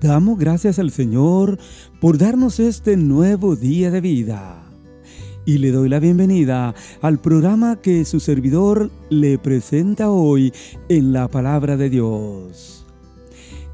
Damos gracias al Señor por darnos este nuevo día de vida. Y le doy la bienvenida al programa que su servidor le presenta hoy en la palabra de Dios.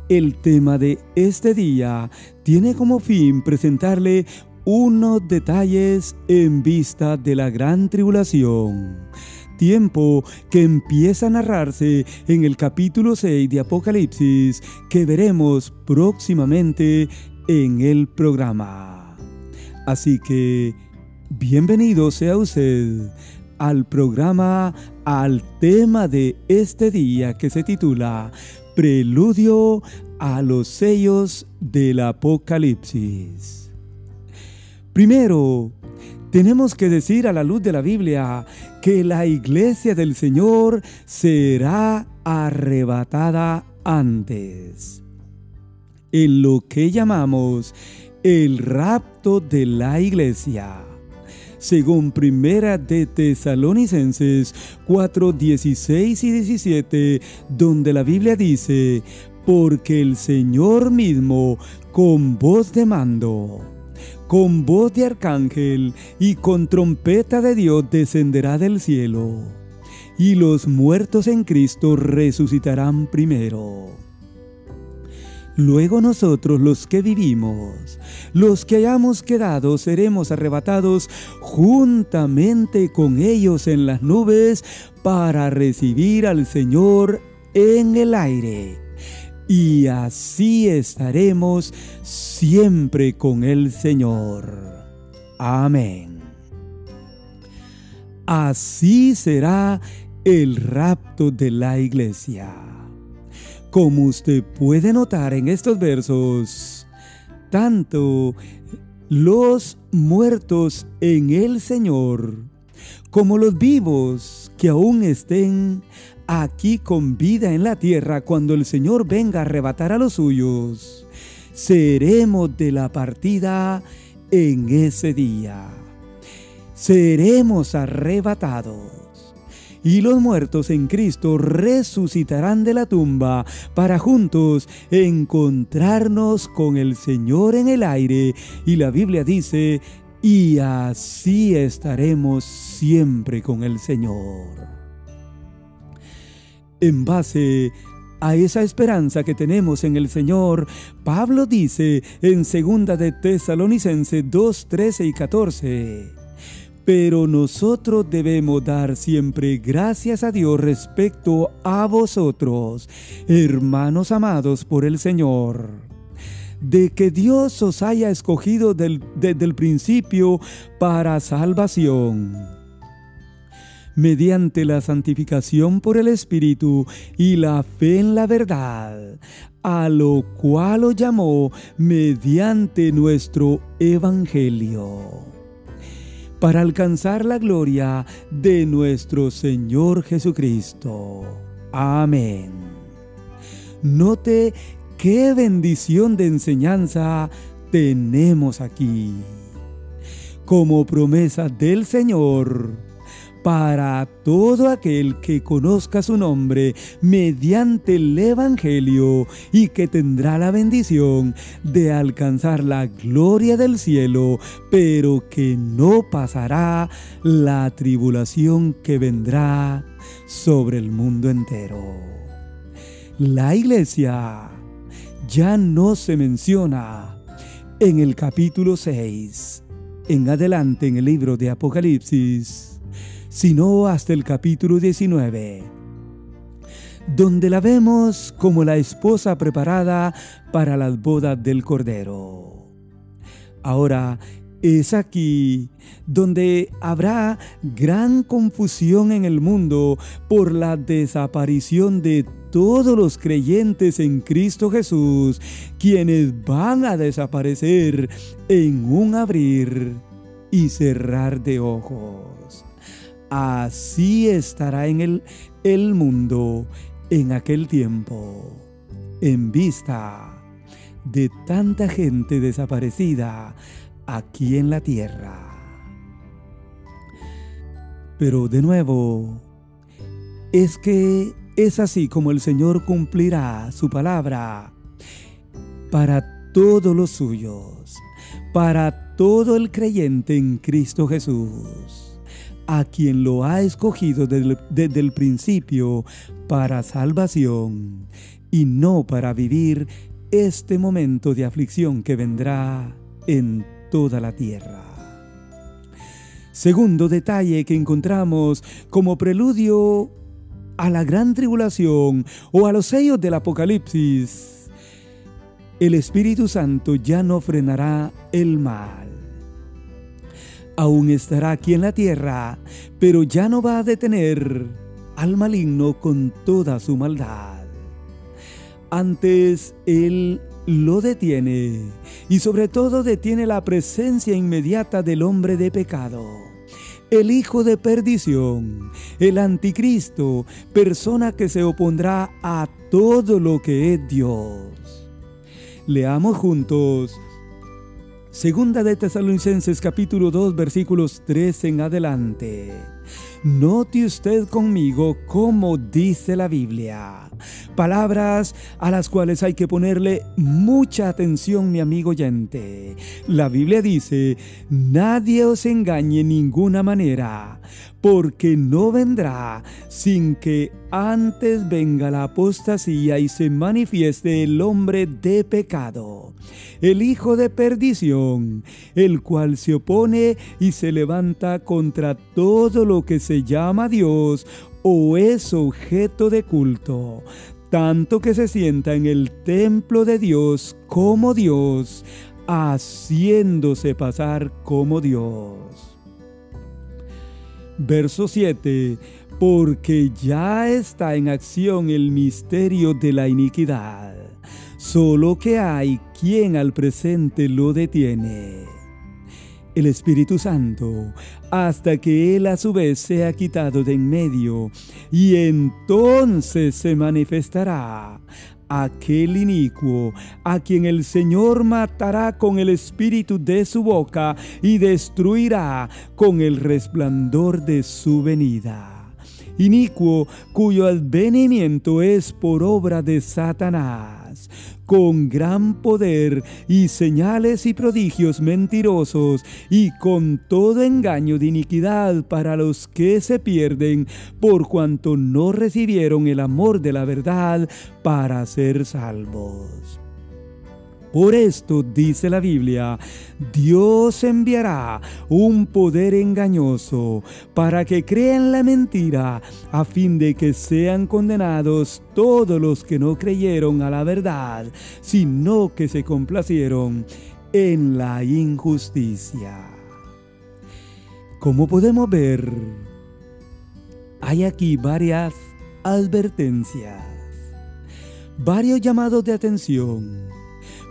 El tema de este día tiene como fin presentarle unos detalles en vista de la gran tribulación tiempo que empieza a narrarse en el capítulo 6 de Apocalipsis que veremos próximamente en el programa. Así que, bienvenido sea usted al programa, al tema de este día que se titula Preludio a los sellos del Apocalipsis. Primero, tenemos que decir a la luz de la Biblia que la iglesia del Señor será arrebatada antes. En lo que llamamos el rapto de la iglesia. Según Primera de Tesalonicenses 4, 16 y 17, donde la Biblia dice, porque el Señor mismo, con voz de mando, con voz de arcángel y con trompeta de Dios descenderá del cielo, y los muertos en Cristo resucitarán primero. Luego nosotros los que vivimos, los que hayamos quedado, seremos arrebatados juntamente con ellos en las nubes para recibir al Señor en el aire y así estaremos siempre con el Señor. Amén. Así será el rapto de la iglesia. Como usted puede notar en estos versos, tanto los muertos en el Señor como los vivos que aún estén aquí con vida en la tierra cuando el Señor venga a arrebatar a los suyos. Seremos de la partida en ese día. Seremos arrebatados. Y los muertos en Cristo resucitarán de la tumba para juntos encontrarnos con el Señor en el aire. Y la Biblia dice, y así estaremos siempre con el Señor en base a esa esperanza que tenemos en el Señor, Pablo dice en 2 de Tesalonicense 2, 13 y 14, pero nosotros debemos dar siempre gracias a Dios respecto a vosotros, hermanos amados por el Señor, de que Dios os haya escogido desde el principio para salvación mediante la santificación por el Espíritu y la fe en la verdad, a lo cual os llamó mediante nuestro Evangelio para alcanzar la gloria de nuestro Señor Jesucristo. Amén. Note qué bendición de enseñanza tenemos aquí. Como promesa del Señor, para todo aquel que conozca su nombre mediante el Evangelio y que tendrá la bendición de alcanzar la gloria del cielo, pero que no pasará la tribulación que vendrá sobre el mundo entero. La iglesia ya no se menciona en el capítulo 6, en adelante en el libro de Apocalipsis sino hasta el capítulo 19, donde la vemos como la esposa preparada para las bodas del Cordero. Ahora, es aquí donde habrá gran confusión en el mundo por la desaparición de todos los creyentes en Cristo Jesús, quienes van a desaparecer en un abrir y cerrar de ojos. Así estará en el, el mundo en aquel tiempo, en vista de tanta gente desaparecida aquí en la tierra. Pero de nuevo, es que es así como el Señor cumplirá su palabra para todos los suyos, para todo el creyente en Cristo Jesús, a quien lo ha escogido desde el principio para salvación y no para vivir este momento de aflicción que vendrá en toda la tierra. Segundo detalle que encontramos como preludio a la gran tribulación o a los sellos del Apocalipsis, el Espíritu Santo ya no frenará el mal. Aún estará aquí en la tierra, pero ya no va a detener al maligno con toda su maldad. Antes Él lo detiene y sobre todo detiene la presencia inmediata del hombre de pecado el hijo de perdición, el anticristo, persona que se opondrá a todo lo que es Dios. Leamos juntos Segunda de Tesalonicenses capítulo 2 versículos 3 en adelante. Note usted conmigo cómo dice la Biblia. Palabras a las cuales hay que ponerle mucha atención, mi amigo oyente. La Biblia dice, nadie os engañe en ninguna manera, porque no vendrá sin que antes venga la apostasía y se manifieste el hombre de pecado, el hijo de perdición, el cual se opone y se levanta contra todo lo que se llama Dios o es objeto de culto, tanto que se sienta en el templo de Dios como Dios, haciéndose pasar como Dios. Verso 7. Porque ya está en acción el misterio de la iniquidad, solo que hay quien al presente lo detiene. El Espíritu Santo, hasta que Él a su vez sea quitado de en medio, y entonces se manifestará aquel inicuo, a quien el Señor matará con el espíritu de su boca y destruirá con el resplandor de su venida. Inicuo cuyo advenimiento es por obra de Satanás, con gran poder y señales y prodigios mentirosos, y con todo engaño de iniquidad para los que se pierden, por cuanto no recibieron el amor de la verdad para ser salvos. Por esto dice la Biblia, Dios enviará un poder engañoso para que crean la mentira, a fin de que sean condenados todos los que no creyeron a la verdad, sino que se complacieron en la injusticia. Como podemos ver, hay aquí varias advertencias, varios llamados de atención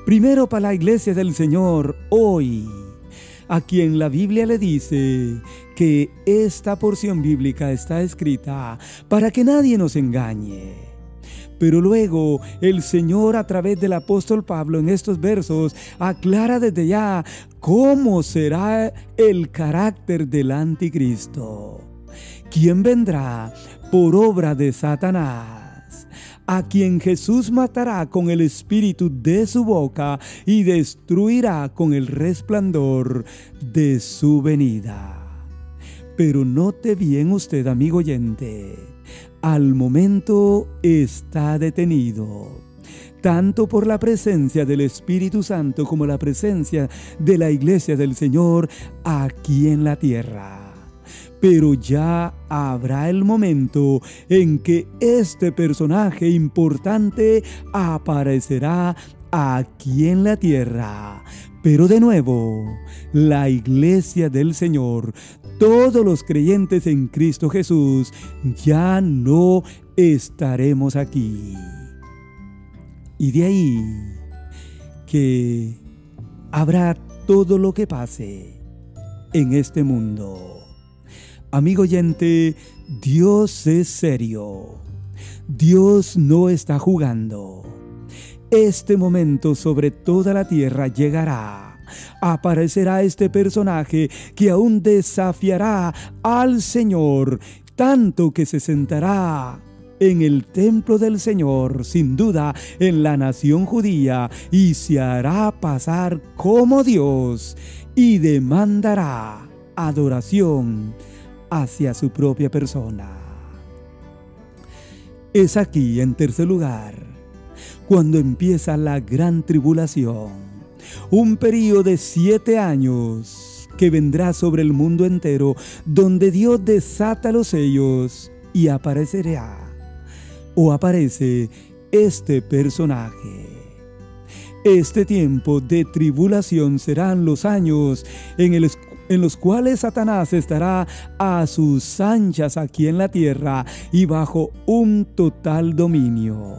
Primero para la iglesia del Señor hoy, a quien la Biblia le dice que esta porción bíblica está escrita para que nadie nos engañe. Pero luego el Señor a través del apóstol Pablo en estos versos aclara desde ya cómo será el carácter del anticristo. ¿Quién vendrá por obra de Satanás? A quien Jesús matará con el espíritu de su boca y destruirá con el resplandor de su venida. Pero note bien usted, amigo oyente, al momento está detenido tanto por la presencia del Espíritu Santo como la presencia de la iglesia del Señor aquí en la tierra pero ya habrá el momento en que este personaje importante aparecerá aquí en la tierra. Pero de nuevo, la iglesia del Señor, todos los creyentes en Cristo Jesús, ya no estaremos aquí. Y de ahí que habrá todo lo que pase en este mundo. Amigo oyente, Dios es serio. Dios no está jugando. Este momento sobre toda la tierra llegará. Aparecerá este personaje que aún desafiará al Señor, tanto que se sentará en el templo del Señor, sin duda en la nación judía, y se hará pasar como Dios y demandará adoración hacia su propia persona. Es aquí, en tercer lugar, cuando empieza la gran tribulación, un periodo de siete años que vendrá sobre el mundo entero, donde Dios desata los sellos y aparecerá o aparece este personaje. Este tiempo de tribulación serán los años en, en, los cuales Satanás estará a sus anchas aquí en la tierra y bajo un total dominio.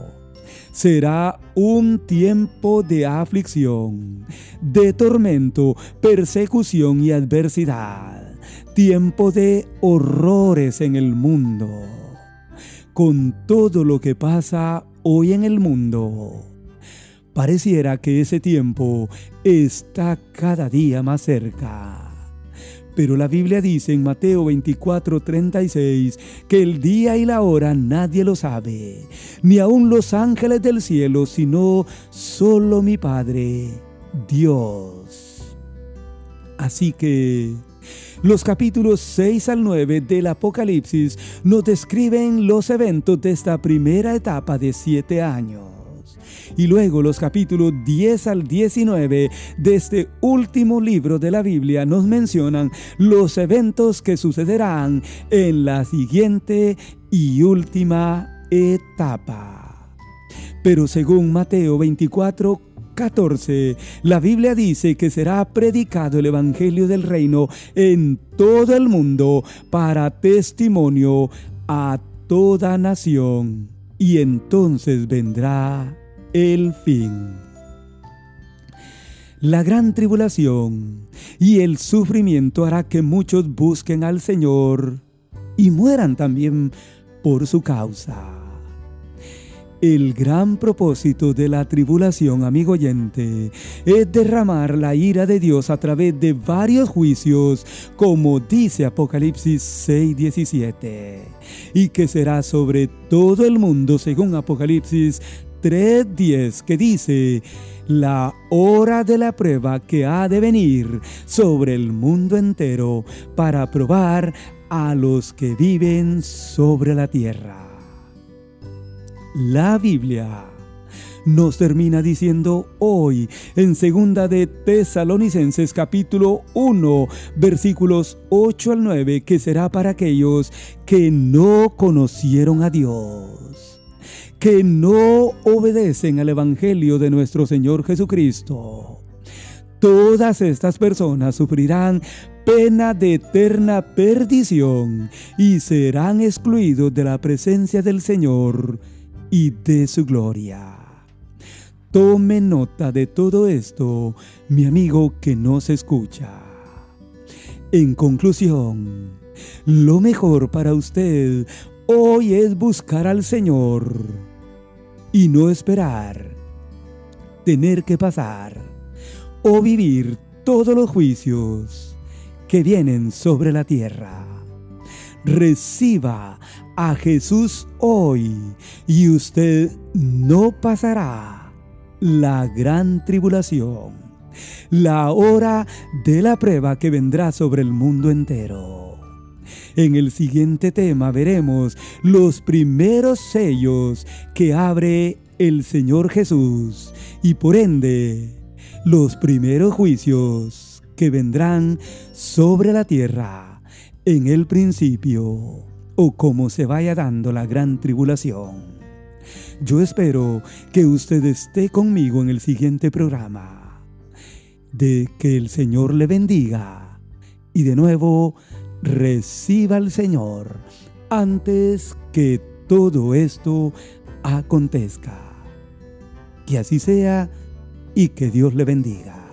Será un tiempo de aflicción, de tormento, persecución y adversidad. Tiempo de horrores en el mundo con todo lo que pasa hoy en el mundo. Pareciera que ese tiempo está cada día más cerca. Pero la Biblia dice en Mateo 24:36 que el día y la hora nadie lo sabe, ni aun los ángeles del cielo, sino solo mi Padre, Dios. Así que los capítulos 6 al 9 del Apocalipsis nos describen los eventos de esta primera etapa de siete años. Y luego los capítulos 10 al 19 de este último libro de la Biblia nos mencionan los eventos que sucederán en la siguiente y última etapa. Pero según Mateo 24, 14, la Biblia dice que será predicado el Evangelio del Reino en todo el mundo para testimonio a toda nación. Y entonces vendrá el fin. La gran tribulación y el sufrimiento hará que muchos busquen al Señor y mueran también por su causa. El gran propósito de la tribulación, amigo oyente, es derramar la ira de Dios a través de varios juicios, como dice Apocalipsis 6:17, y que será sobre todo el mundo, según Apocalipsis 3:10, que dice, la hora de la prueba que ha de venir sobre el mundo entero para probar a los que viven sobre la tierra. La Biblia nos termina diciendo hoy en segunda de Tesalonicenses capítulo 1 versículos 8 al 9 que será para aquellos que no conocieron a Dios, que no obedecen al Evangelio de nuestro Señor Jesucristo. Todas estas personas sufrirán pena de eterna perdición y serán excluidos de la presencia del Señor y de su gloria. Tome nota de todo esto, mi amigo que nos escucha. En conclusión, lo mejor para usted hoy es buscar al Señor y no esperar tener que pasar o vivir todos los juicios que vienen sobre la tierra. Reciba a Jesús hoy y usted no pasará la gran tribulación, la hora de la prueba que vendrá sobre el mundo entero. En el siguiente tema veremos los primeros sellos que abre el Señor Jesús y por ende los primeros juicios que vendrán sobre la tierra en el principio o como se vaya dando la gran tribulación. Yo espero que usted esté conmigo en el siguiente programa. De que el Señor le bendiga y de nuevo reciba al Señor antes que todo esto acontezca. Que así sea y que Dios le bendiga.